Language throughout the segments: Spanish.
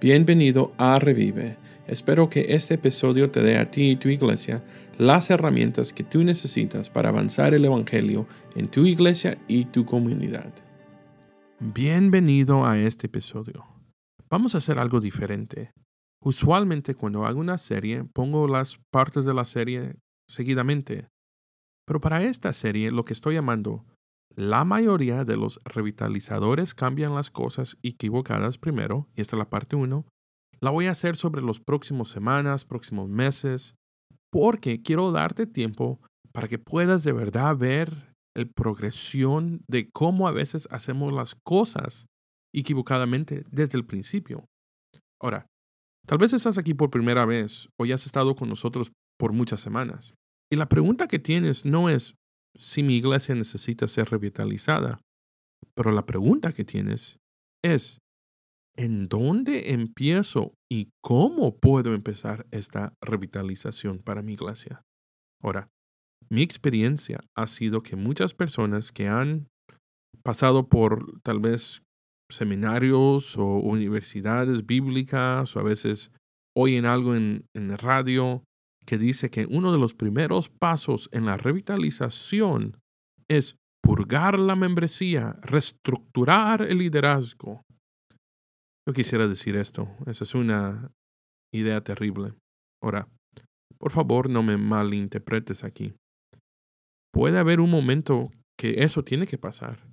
Bienvenido a Revive. Espero que este episodio te dé a ti y tu iglesia las herramientas que tú necesitas para avanzar el Evangelio en tu iglesia y tu comunidad. Bienvenido a este episodio. Vamos a hacer algo diferente. Usualmente cuando hago una serie pongo las partes de la serie seguidamente. Pero para esta serie lo que estoy llamando la mayoría de los revitalizadores cambian las cosas equivocadas primero, y esta es la parte 1. La voy a hacer sobre los próximos semanas, próximos meses, porque quiero darte tiempo para que puedas de verdad ver el progresión de cómo a veces hacemos las cosas equivocadamente desde el principio. Ahora, tal vez estás aquí por primera vez o ya has estado con nosotros por muchas semanas. Y la pregunta que tienes no es si mi iglesia necesita ser revitalizada, pero la pregunta que tienes es, ¿en dónde empiezo y cómo puedo empezar esta revitalización para mi iglesia? Ahora, mi experiencia ha sido que muchas personas que han pasado por tal vez seminarios o universidades bíblicas o a veces oyen algo en, en radio que dice que uno de los primeros pasos en la revitalización es purgar la membresía, reestructurar el liderazgo. Yo quisiera decir esto, esa es una idea terrible. Ahora, por favor, no me malinterpretes aquí. Puede haber un momento que eso tiene que pasar.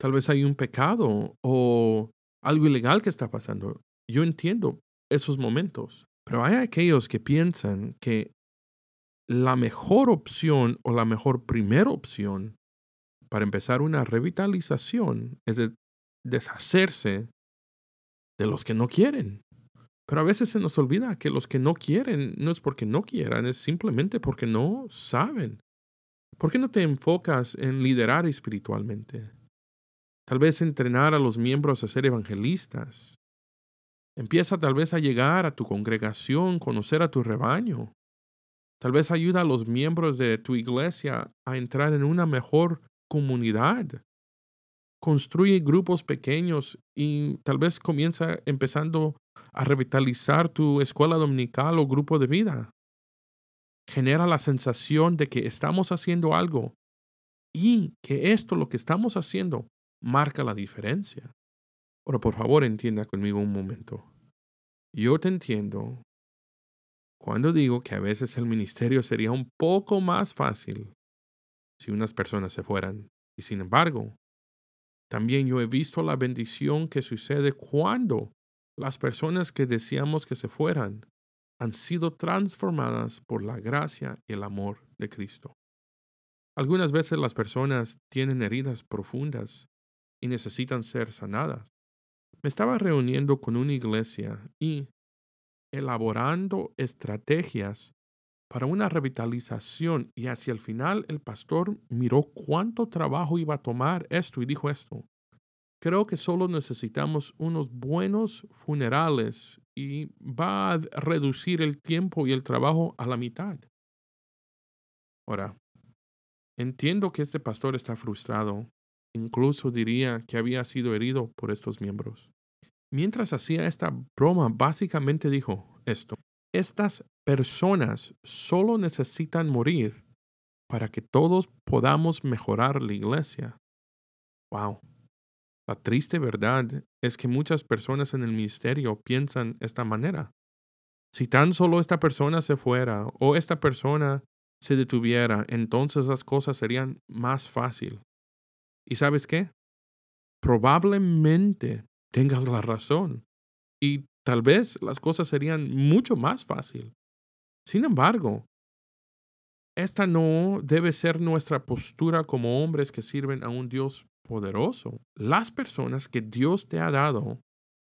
Tal vez hay un pecado o algo ilegal que está pasando. Yo entiendo esos momentos. Pero hay aquellos que piensan que la mejor opción o la mejor primera opción para empezar una revitalización es deshacerse de los que no quieren. Pero a veces se nos olvida que los que no quieren no es porque no quieran, es simplemente porque no saben. ¿Por qué no te enfocas en liderar espiritualmente? Tal vez entrenar a los miembros a ser evangelistas, Empieza tal vez a llegar a tu congregación, conocer a tu rebaño. Tal vez ayuda a los miembros de tu iglesia a entrar en una mejor comunidad. Construye grupos pequeños y tal vez comienza empezando a revitalizar tu escuela dominical o grupo de vida. Genera la sensación de que estamos haciendo algo y que esto, lo que estamos haciendo, marca la diferencia. Ahora, por favor, entienda conmigo un momento. Yo te entiendo cuando digo que a veces el ministerio sería un poco más fácil si unas personas se fueran. Y sin embargo, también yo he visto la bendición que sucede cuando las personas que deseamos que se fueran han sido transformadas por la gracia y el amor de Cristo. Algunas veces las personas tienen heridas profundas y necesitan ser sanadas. Me estaba reuniendo con una iglesia y elaborando estrategias para una revitalización y hacia el final el pastor miró cuánto trabajo iba a tomar esto y dijo esto. Creo que solo necesitamos unos buenos funerales y va a reducir el tiempo y el trabajo a la mitad. Ahora, entiendo que este pastor está frustrado Incluso diría que había sido herido por estos miembros. Mientras hacía esta broma, básicamente dijo esto. Estas personas solo necesitan morir para que todos podamos mejorar la iglesia. Wow. La triste verdad es que muchas personas en el ministerio piensan esta manera. Si tan solo esta persona se fuera o esta persona se detuviera, entonces las cosas serían más fácil. ¿Y sabes qué? Probablemente tengas la razón y tal vez las cosas serían mucho más fácil. Sin embargo, esta no debe ser nuestra postura como hombres que sirven a un Dios poderoso. Las personas que Dios te ha dado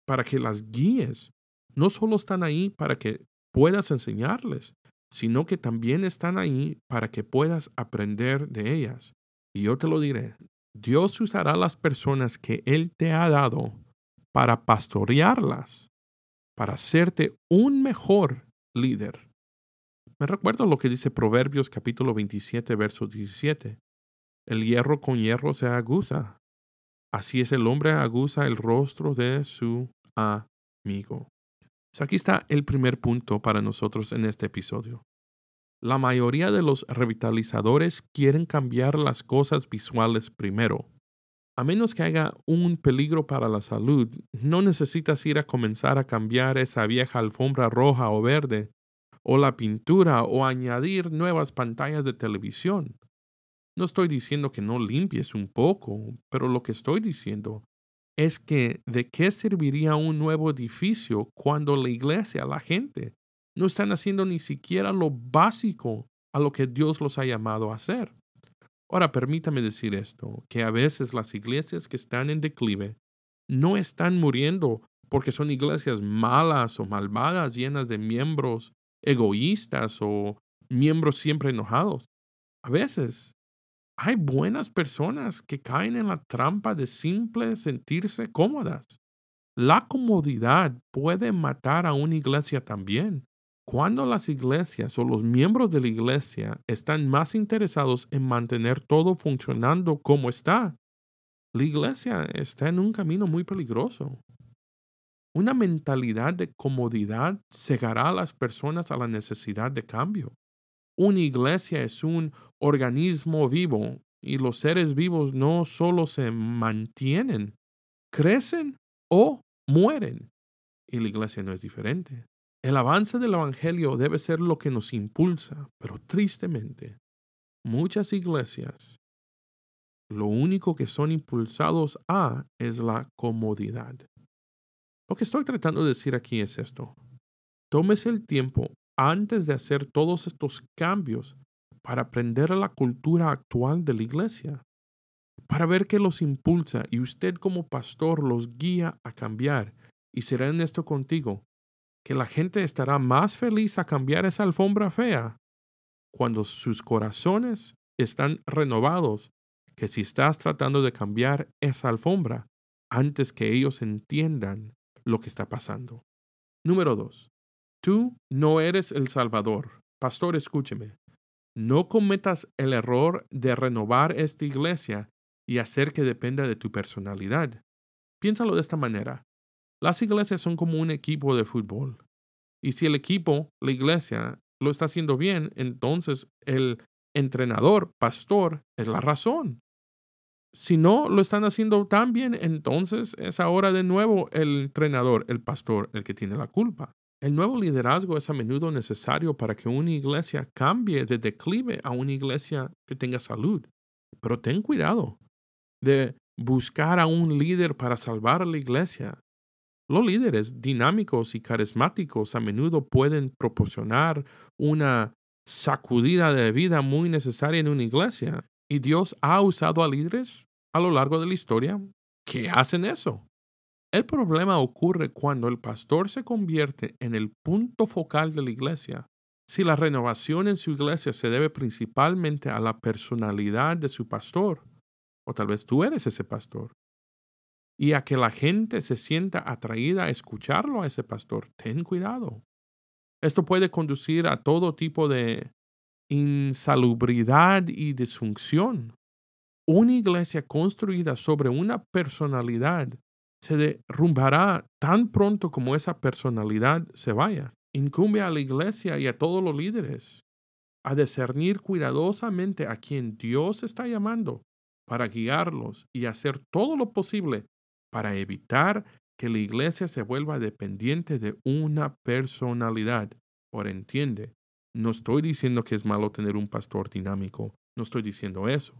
para que las guíes no solo están ahí para que puedas enseñarles, sino que también están ahí para que puedas aprender de ellas. Y yo te lo diré, Dios usará las personas que Él te ha dado para pastorearlas, para hacerte un mejor líder. Me recuerdo lo que dice Proverbios capítulo 27, verso 17. El hierro con hierro se aguza. Así es el hombre aguza el rostro de su conmigo. aquí está el primer punto para nosotros en este episodio. La mayoría de los revitalizadores quieren cambiar las cosas visuales primero. A menos que haya un peligro para la salud, no necesitas ir a comenzar a cambiar esa vieja alfombra roja o verde, o la pintura, o añadir nuevas pantallas de televisión. No estoy diciendo que no limpies un poco, pero lo que estoy diciendo es que de qué serviría un nuevo edificio cuando la iglesia, la gente, no están haciendo ni siquiera lo básico a lo que Dios los ha llamado a hacer. Ahora, permítame decir esto, que a veces las iglesias que están en declive no están muriendo porque son iglesias malas o malvadas, llenas de miembros egoístas o miembros siempre enojados. A veces hay buenas personas que caen en la trampa de simple sentirse cómodas. La comodidad puede matar a una iglesia también. Cuando las iglesias o los miembros de la iglesia están más interesados en mantener todo funcionando como está, la iglesia está en un camino muy peligroso. Una mentalidad de comodidad cegará a las personas a la necesidad de cambio. Una iglesia es un organismo vivo y los seres vivos no solo se mantienen, crecen o mueren. Y la iglesia no es diferente. El avance del Evangelio debe ser lo que nos impulsa, pero tristemente, muchas iglesias lo único que son impulsados a es la comodidad. Lo que estoy tratando de decir aquí es esto. Tómese el tiempo antes de hacer todos estos cambios para aprender la cultura actual de la iglesia, para ver qué los impulsa y usted como pastor los guía a cambiar. Y será en esto contigo que la gente estará más feliz a cambiar esa alfombra fea cuando sus corazones están renovados que si estás tratando de cambiar esa alfombra antes que ellos entiendan lo que está pasando. Número dos, tú no eres el Salvador. Pastor, escúcheme. No cometas el error de renovar esta iglesia y hacer que dependa de tu personalidad. Piénsalo de esta manera. Las iglesias son como un equipo de fútbol. Y si el equipo, la iglesia, lo está haciendo bien, entonces el entrenador, pastor, es la razón. Si no lo están haciendo tan bien, entonces es ahora de nuevo el entrenador, el pastor, el que tiene la culpa. El nuevo liderazgo es a menudo necesario para que una iglesia cambie de declive a una iglesia que tenga salud. Pero ten cuidado de buscar a un líder para salvar a la iglesia. Los líderes dinámicos y carismáticos a menudo pueden proporcionar una sacudida de vida muy necesaria en una iglesia. Y Dios ha usado a líderes a lo largo de la historia que hacen eso. El problema ocurre cuando el pastor se convierte en el punto focal de la iglesia. Si la renovación en su iglesia se debe principalmente a la personalidad de su pastor, o tal vez tú eres ese pastor, y a que la gente se sienta atraída a escucharlo a ese pastor. Ten cuidado. Esto puede conducir a todo tipo de insalubridad y disfunción. Una iglesia construida sobre una personalidad se derrumbará tan pronto como esa personalidad se vaya. Incumbe a la iglesia y a todos los líderes a discernir cuidadosamente a quien Dios está llamando para guiarlos y hacer todo lo posible para evitar que la iglesia se vuelva dependiente de una personalidad. Por entiende, no estoy diciendo que es malo tener un pastor dinámico, no estoy diciendo eso.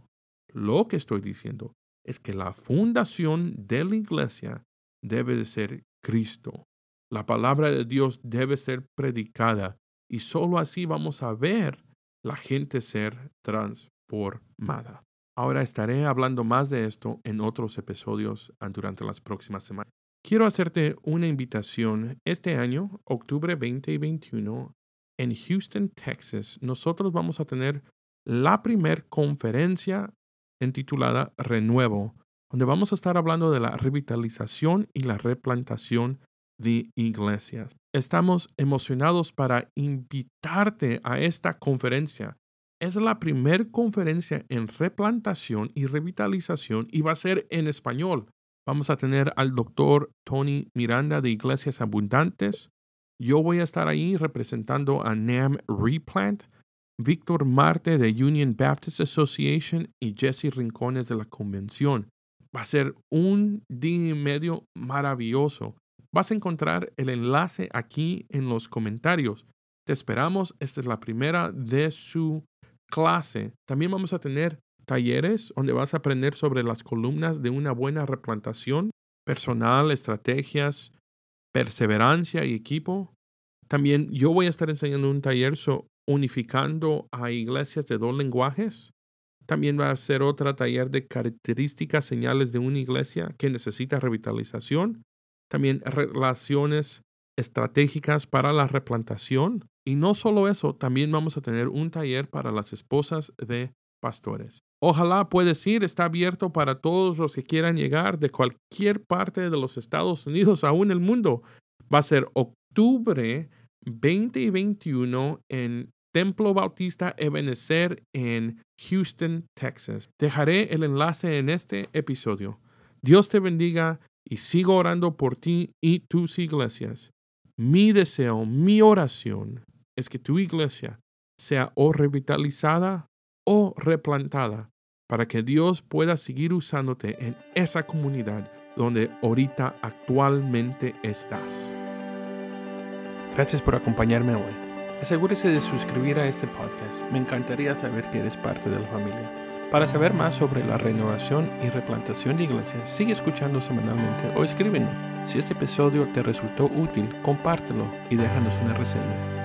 Lo que estoy diciendo es que la fundación de la iglesia debe de ser Cristo. La palabra de Dios debe ser predicada y sólo así vamos a ver la gente ser transformada. Ahora estaré hablando más de esto en otros episodios durante las próximas semanas. Quiero hacerte una invitación. Este año, octubre 20 y 21, en Houston, Texas, nosotros vamos a tener la primer conferencia intitulada Renuevo, donde vamos a estar hablando de la revitalización y la replantación de iglesias. Estamos emocionados para invitarte a esta conferencia es la primera conferencia en replantación y revitalización y va a ser en español. Vamos a tener al doctor Tony Miranda de Iglesias Abundantes. Yo voy a estar ahí representando a NAM Replant, Víctor Marte de Union Baptist Association y Jesse Rincones de la Convención. Va a ser un día y medio maravilloso. Vas a encontrar el enlace aquí en los comentarios. Te esperamos. Esta es la primera de su clase. También vamos a tener talleres donde vas a aprender sobre las columnas de una buena replantación personal, estrategias, perseverancia y equipo. También yo voy a estar enseñando un taller sobre unificando a iglesias de dos lenguajes. También va a ser otro taller de características, señales de una iglesia que necesita revitalización. También relaciones estratégicas para la replantación. Y no solo eso, también vamos a tener un taller para las esposas de pastores. Ojalá puedes ir, está abierto para todos los que quieran llegar de cualquier parte de los Estados Unidos, aún el mundo. Va a ser octubre 20 y 21 en Templo Bautista Ebenezer en Houston, Texas. Dejaré el enlace en este episodio. Dios te bendiga y sigo orando por ti y tus iglesias. Mi deseo, mi oración es que tu iglesia sea o revitalizada o replantada para que Dios pueda seguir usándote en esa comunidad donde ahorita actualmente estás. Gracias por acompañarme hoy. Asegúrese de suscribir a este podcast. Me encantaría saber que eres parte de la familia. Para saber más sobre la renovación y replantación de iglesias, sigue escuchando semanalmente o escríbenos. Si este episodio te resultó útil, compártelo y déjanos una reseña.